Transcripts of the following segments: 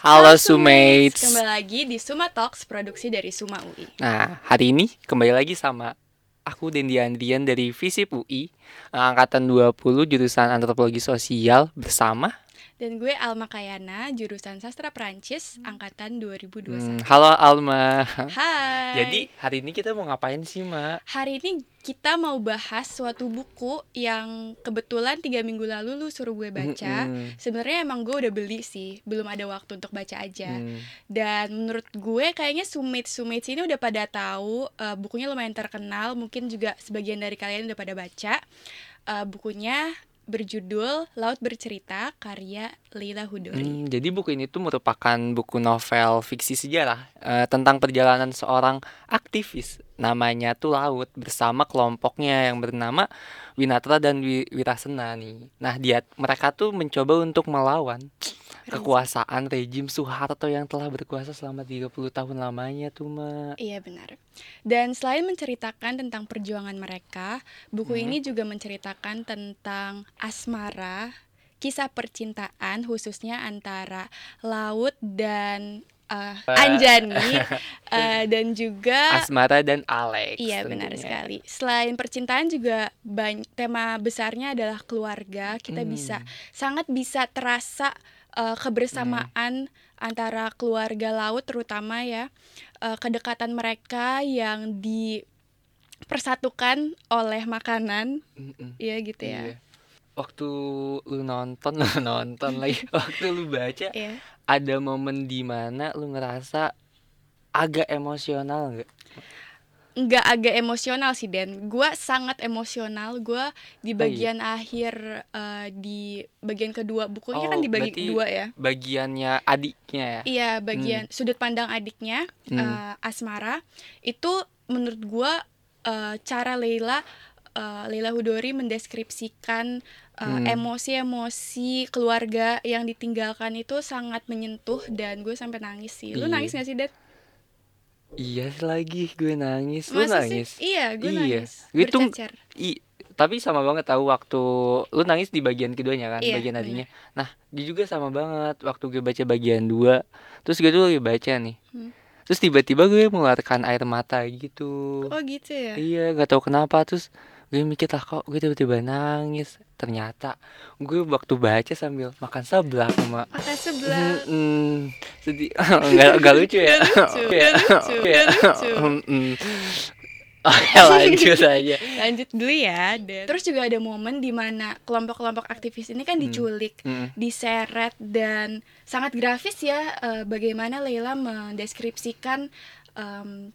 Halo Sumates. Kembali lagi di Suma Talks, produksi dari Suma UI. Nah, hari ini kembali lagi sama aku Dendi Andrian dari Visip UI, angkatan 20 jurusan Antropologi Sosial bersama Dan gue Alma Kayana, jurusan Sastra Perancis, angkatan 2021. Hmm, halo Alma. Hai. Jadi hari ini kita mau ngapain sih, Mak? hari ini kita mau bahas suatu buku yang kebetulan tiga minggu lalu lu suruh gue baca. Mm-mm. Sebenarnya emang gue udah beli sih, belum ada waktu untuk baca aja. Hmm. Dan menurut gue kayaknya Sumates ini udah pada tahu eh, bukunya lumayan terkenal, mungkin juga sebagian dari kalian udah pada baca. Eh, bukunya berjudul Laut Bercerita karya Leila Hudori. Hmm, jadi buku ini tuh merupakan buku novel fiksi sejarah eh, tentang perjalanan seorang aktivis namanya tuh Laut bersama kelompoknya yang bernama Winatra dan Wi- Wirasena nih. Nah, dia mereka tuh mencoba untuk melawan kekuasaan rejim Soeharto yang telah berkuasa selama 30 tahun lamanya tuh, Mak. Iya benar. Dan selain menceritakan tentang perjuangan mereka, buku Hmm. ini juga menceritakan tentang asmara, kisah percintaan khususnya antara Laut dan eh, Anjani eh, dan juga Asmara dan Alex. Iya benar tentunya. sekali. Selain percintaan juga bany- tema besarnya adalah keluarga. Kita Hmm. bisa sangat bisa terasa uh, kebersamaan antara keluarga laut terutama ya uh, kedekatan mereka yang dipersatukan oleh makanan Mm-mm. ya gitu ya. Iya. Waktu lu nonton, lu nonton lagi. Waktu lu baca, Iya. ada momen di mana lu ngerasa agak emosional nggak? Nggak agak emosional sih Den Gua sangat emosional Gua di Oh, iya. bagian akhir uh, Di bagian kedua Bukunya kan Oh, dibagi berarti dua ya Bagiannya adiknya ya? Iya, bagian sudut pandang adiknya Hmm. eh, Asmara itu menurut gua eh, cara Leila eh, Leila Hudori mendeskripsikan eh, Hmm. emosi-emosi keluarga yang ditinggalkan itu sangat menyentuh dan gue sampai nangis sih. Lu Iya. nangis gak sih, Dad? Iya lagi gue nangis. Lu Masa sih? nangis? Iya, gue Iya. nangis. Gue tuh-. I, tapi sama banget tahu waktu lu nangis di bagian keduanya kan, Iya, bagian adiknya. Nah, dia juga sama banget waktu gue baca bagian dua. Terus gue tuh lagi baca nih. Hmm. Terus tiba-tiba gue mengeluarkan air mata gitu. Oh gitu ya. Iya, gak tahu kenapa terus gue mikir lah kok gue tiba-tiba nangis. Ternyata gue waktu baca sambil makan seblak sama Mata sebelah. Mm-mm. sedih nggak nggak lucu ya Nggak lucu, nggak lucu, nggak lucu. Oke lanjut aja Lanjut dulu ya, Dan. Terus juga ada momen di mana kelompok-kelompok aktivis ini kan Hmm. diculik, Mm. diseret dan sangat grafis ya eh, bagaimana Leila mendeskripsikan em,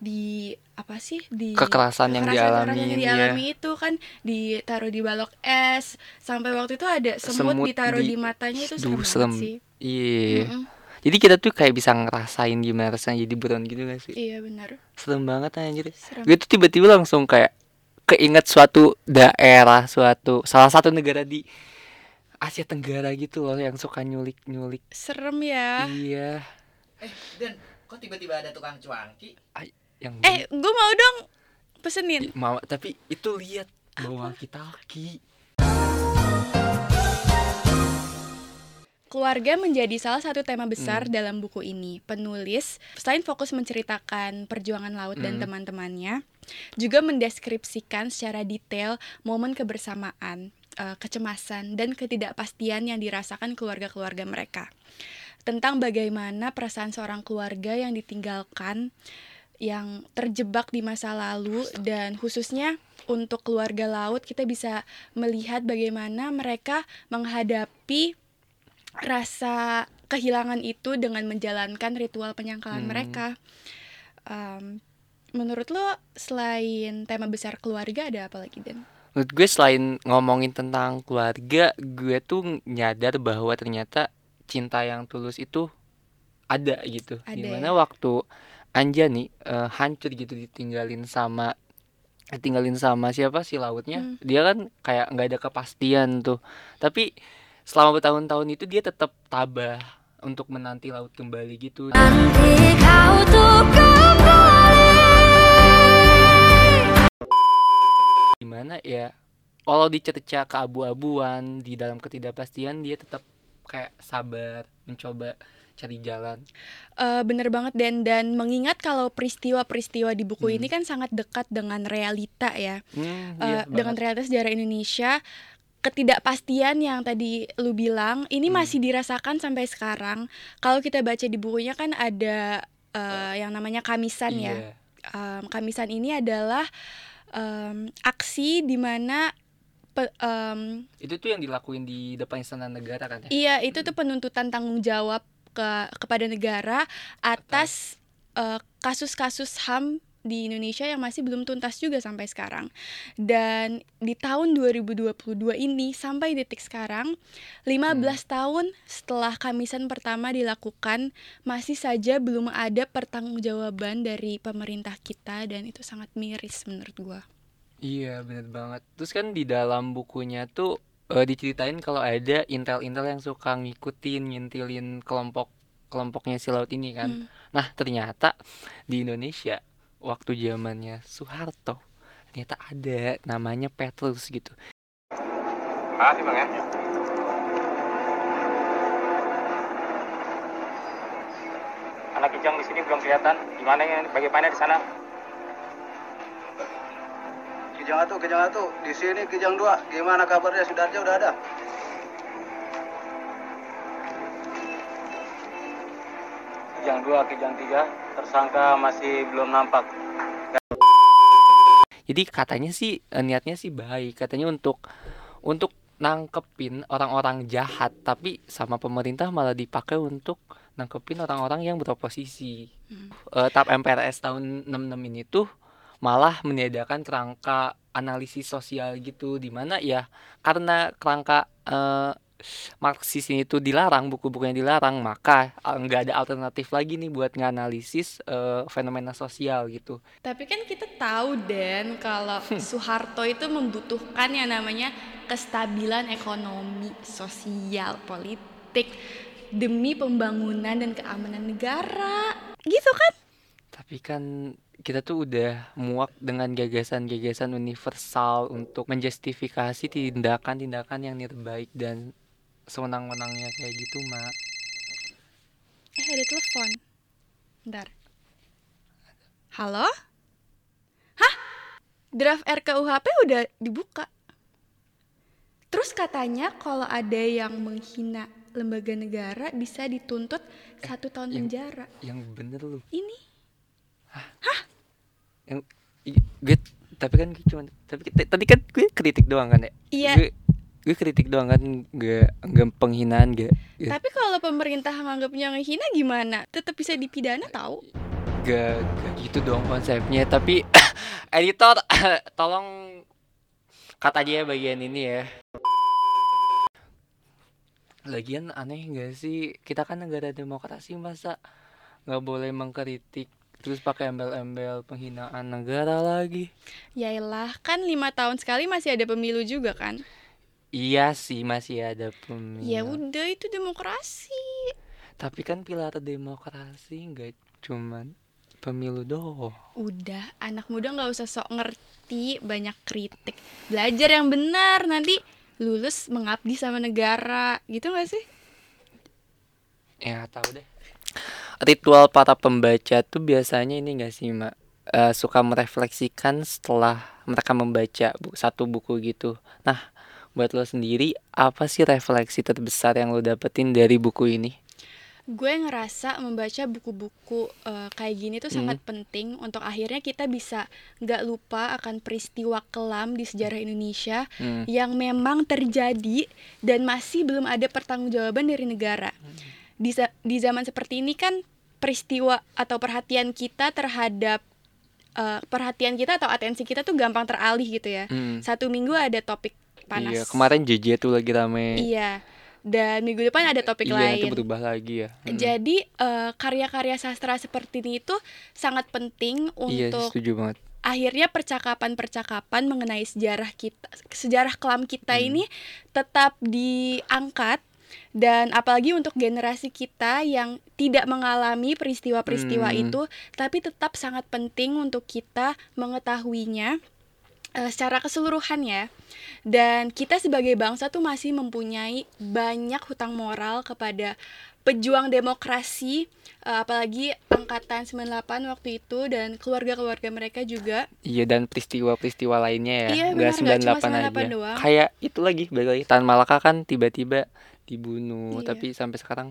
di apa sih di Kekerasan yang dialamin, yang iya. dialami itu kan ditaruh di balok es sampai waktu itu ada semut, Semut ditaruh di- di, matanya itu Duh, serem, serem. sih. iya Mm-mm. jadi kita tuh kayak bisa ngerasain gimana rasanya jadi buron gitu gak sih Iya benar. serem banget anjir Serem. gue tuh tiba-tiba langsung kayak keinget suatu daerah suatu salah satu negara di Asia Tenggara gitu loh yang suka nyulik-nyulik Serem ya. iya Eh, Dan, kok tiba-tiba ada tukang cuangki? Yang Eh, gue mau dong pesenin. mau tapi itu lihat bawa walkie-talkie Keluarga menjadi salah satu tema besar Hmm. dalam buku ini. Penulis, selain fokus menceritakan perjuangan laut dan Hmm. teman-temannya, juga mendeskripsikan secara detail momen kebersamaan, eh, kecemasan, dan ketidakpastian yang dirasakan keluarga-keluarga mereka. Tentang bagaimana perasaan seorang keluarga yang ditinggalkan, yang terjebak di masa lalu, dan khususnya untuk keluarga laut, kita bisa melihat bagaimana mereka menghadapi rasa kehilangan itu dengan menjalankan ritual penyangkalan Hmm. mereka. Em, menurut lo selain tema besar keluarga ada apa lagi Dan? Menurut gue selain ngomongin tentang keluarga, gue tuh nyadar bahwa ternyata cinta yang tulus itu ada gitu. Ada Di mana ya? waktu Anja nih eh, hancur gitu ditinggalin sama ditinggalin sama siapa sih lautnya? Hmm. Dia kan kayak nggak ada kepastian tuh. Tapi selama bertahun-tahun itu dia tetap tabah untuk menanti laut kembali gitu. Nanti kau tuh Di mana ya walau dicerca keabu-abuan di dalam ketidakpastian dia tetap kayak sabar mencoba cari jalan Eh, bener banget dan dan mengingat kalau peristiwa-peristiwa di buku Hmm. ini kan sangat dekat dengan realita ya hmm, iya dengan banget. realitas sejarah Indonesia ketidakpastian yang tadi lu bilang ini Hmm. masih dirasakan sampai sekarang kalau kita baca di bukunya kan ada eh, yang namanya kamisan ya Iya. Em, kamisan ini adalah em, aksi di mana pe- em, itu tuh yang dilakuin di depan istana negara kan ya Iya, itu tuh penuntutan tanggung jawab ke kepada negara atas eh, kasus-kasus HAM di Indonesia yang masih belum tuntas juga sampai sekarang. Dan di tahun 2022 ini sampai detik sekarang 15 tahun setelah kamisan pertama dilakukan masih saja belum ada pertanggungjawaban dari pemerintah kita dan itu sangat miris menurut gua. Iya bener banget Terus kan di dalam bukunya tuh eh, diceritain kalau ada intel-intel yang suka ngikutin ngintilin kelompok kelompoknya si laut ini kan Hmm. Nah ternyata di Indonesia waktu zamannya Soeharto ternyata ada namanya Petrus gitu Makasih bang ya. Anak kijang di sini belum kelihatan. Gimana yang bagaimana di sana? Kijang satu, kijang satu. Di sini kijang dua. Gimana kabarnya? Sudarja udah ada? Kijang dua, kijang tiga. Tersangka masih belum nampak. Jadi katanya sih eh, niatnya sih baik katanya untuk untuk nangkepin orang-orang jahat tapi sama pemerintah malah dipakai untuk nangkepin orang-orang yang beroposisi. Hmm. Eh, TAP MPRS tahun 66 ini tuh malah meniadakan kerangka analisis sosial gitu di mana ya karena kerangka eh, Marxis ini tuh dilarang buku-bukunya dilarang maka eh, nggak ada alternatif lagi nih buat nganalisis eh, fenomena sosial gitu. Tapi kan kita tahu Den kalau Soeharto itu membutuhkan yang namanya kestabilan ekonomi, sosial, politik demi pembangunan dan keamanan negara. Gitu kan? Tapi kan kita tuh udah muak dengan gagasan-gagasan universal untuk menjustifikasi tindakan-tindakan yang terbaik dan sewenang-wenangnya kayak gitu, Mak. Eh ada telepon. Bentar. Halo? Hah? Draft RKUHP udah dibuka. Terus katanya kalau ada yang menghina lembaga negara bisa dituntut satu tahun yang- penjara. Yang bener lu. Ini Yang gue tapi kan gue cuma tapi tadi kan gue kritik doang kan ya. Iya. Gue, gue kritik doang kan gak gak penghinaan gak gak, Tapi kalau pemerintah menganggapnya menghina gimana? Tetap bisa dipidana tahu? gak, gak gitu dong konsepnya tapi editor tolong cut aja ya bagian ini ya Lagian aneh gak sih kita kan negara demokrasi masa nggak boleh mengkritik terus pakai embel-embel penghinaan negara lagi Yaelah, kan lima tahun sekali masih ada pemilu juga kan? iya sih masih ada pemilu Ya udah itu demokrasi. tapi kan pilar demokrasi nggak cuman pemilu doang Udah, anak muda nggak usah sok ngerti, banyak kritik. Belajar yang benar, nanti lulus mengabdi sama negara, gitu gak sih? Ya tahu deh. Ritual para pembaca tuh biasanya ini gak sih mak Eh, suka merefleksikan setelah mereka membaca bu satu buku gitu. Nah, buat lo sendiri apa sih refleksi terbesar yang lo dapetin dari buku ini? Gue ngerasa membaca buku-buku eh, kayak gini tuh Hmm. sangat penting untuk akhirnya kita bisa nggak lupa akan peristiwa kelam di sejarah Indonesia Hmm. yang memang terjadi dan masih belum ada pertanggungjawaban dari negara. Di, di zaman seperti ini kan peristiwa atau perhatian kita terhadap eh, perhatian kita atau atensi kita tuh gampang teralih gitu ya. Hmm. Satu minggu ada topik panas. Iya, kemarin JJ tuh lagi rame. Iya. Dan minggu depan ada topik Iya, lain. berubah lagi ya. Hmm. Jadi eh, karya-karya sastra seperti ini itu sangat penting Iya, untuk setuju banget. akhirnya percakapan-percakapan mengenai sejarah kita, sejarah kelam kita Hmm. ini tetap diangkat dan apalagi untuk generasi kita yang tidak mengalami peristiwa-peristiwa Hmm. itu, tapi tetap sangat penting untuk kita mengetahuinya eh, secara keseluruhan ya. Dan kita sebagai bangsa tuh masih mempunyai banyak hutang moral kepada pejuang demokrasi eh, apalagi angkatan 98 waktu itu dan keluarga-keluarga mereka juga. Iya dan peristiwa-peristiwa lainnya ya, Iya, benar, cuma 98 aja. 98 doang. Kayak itu lagi, balik lagi Tan Malaka kan tiba-tiba dibunuh, Iya. tapi sampai sekarang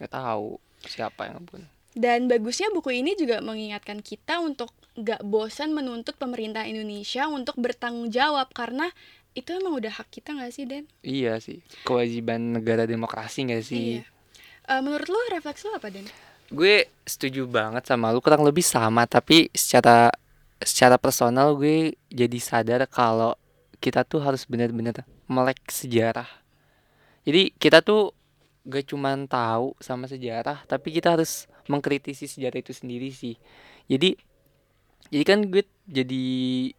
nggak tahu siapa yang ngebunuh. Dan bagusnya buku ini juga mengingatkan kita untuk gak bosan menuntut pemerintah Indonesia untuk bertanggung jawab karena itu emang udah hak kita gak sih Den? Iya sih, kewajiban negara demokrasi nggak sih? Iya. Eh, menurut lo refleks lo apa Den? Gue setuju banget sama lu, kurang lebih sama, tapi secara secara personal gue jadi sadar kalau kita tuh harus benar-benar melek sejarah. Jadi kita tuh gak cuman tahu sama sejarah, tapi kita harus mengkritisi sejarah itu sendiri sih. Jadi jadi kan gue jadi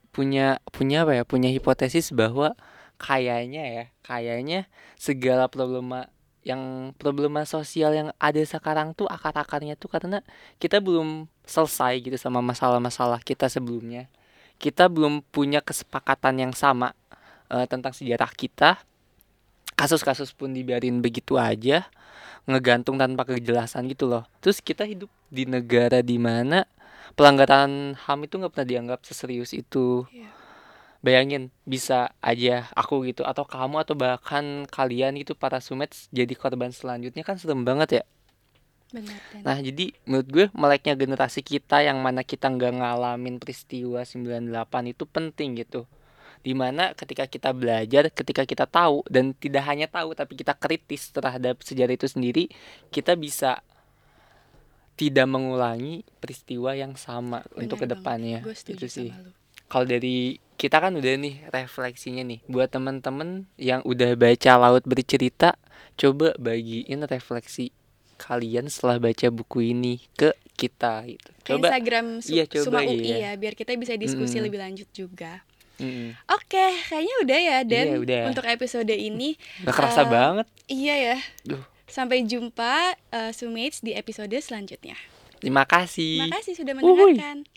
punya punya apa ya? Punya hipotesis bahwa kayaknya ya, kayaknya segala problema yang problema sosial yang ada sekarang tuh akar-akarnya tuh karena kita belum selesai gitu sama masalah-masalah kita sebelumnya. Kita belum punya kesepakatan yang sama eh, tentang sejarah kita. Kasus-kasus pun dibiarin begitu aja, ngegantung tanpa kejelasan gitu loh. Terus kita hidup di negara di mana pelanggaran HAM itu nggak pernah dianggap seserius itu. Iya. Bayangin bisa aja aku gitu atau kamu atau bahkan kalian gitu para sumets jadi korban selanjutnya kan serem banget ya. Benar. Nah jadi menurut gue meleknya generasi kita yang mana kita nggak ngalamin peristiwa 98 itu penting gitu. Di mana ketika kita belajar, ketika kita tahu dan tidak hanya tahu tapi kita kritis terhadap sejarah itu sendiri, kita bisa tidak mengulangi peristiwa yang sama untuk Benar ke depannya. Gue setuju Itu sih. Kalau dari kita kan udah nih refleksinya nih buat temen-temen yang udah baca Laut Bercerita, coba bagiin refleksi kalian setelah baca buku ini ke kita gitu. Ke Coba Instagram Su- Iya, coba, Suma UI iya. ya biar kita bisa diskusi Mm-mm. lebih lanjut juga. Mm-mm. Oke, kayaknya udah ya Dan Iya, udah. untuk episode ini. Gak kerasa Eh, banget. Iya ya. Duh. Sampai jumpa eh, Sumates di episode selanjutnya. Terima kasih. Terima kasih sudah Uhuy. mendengarkan.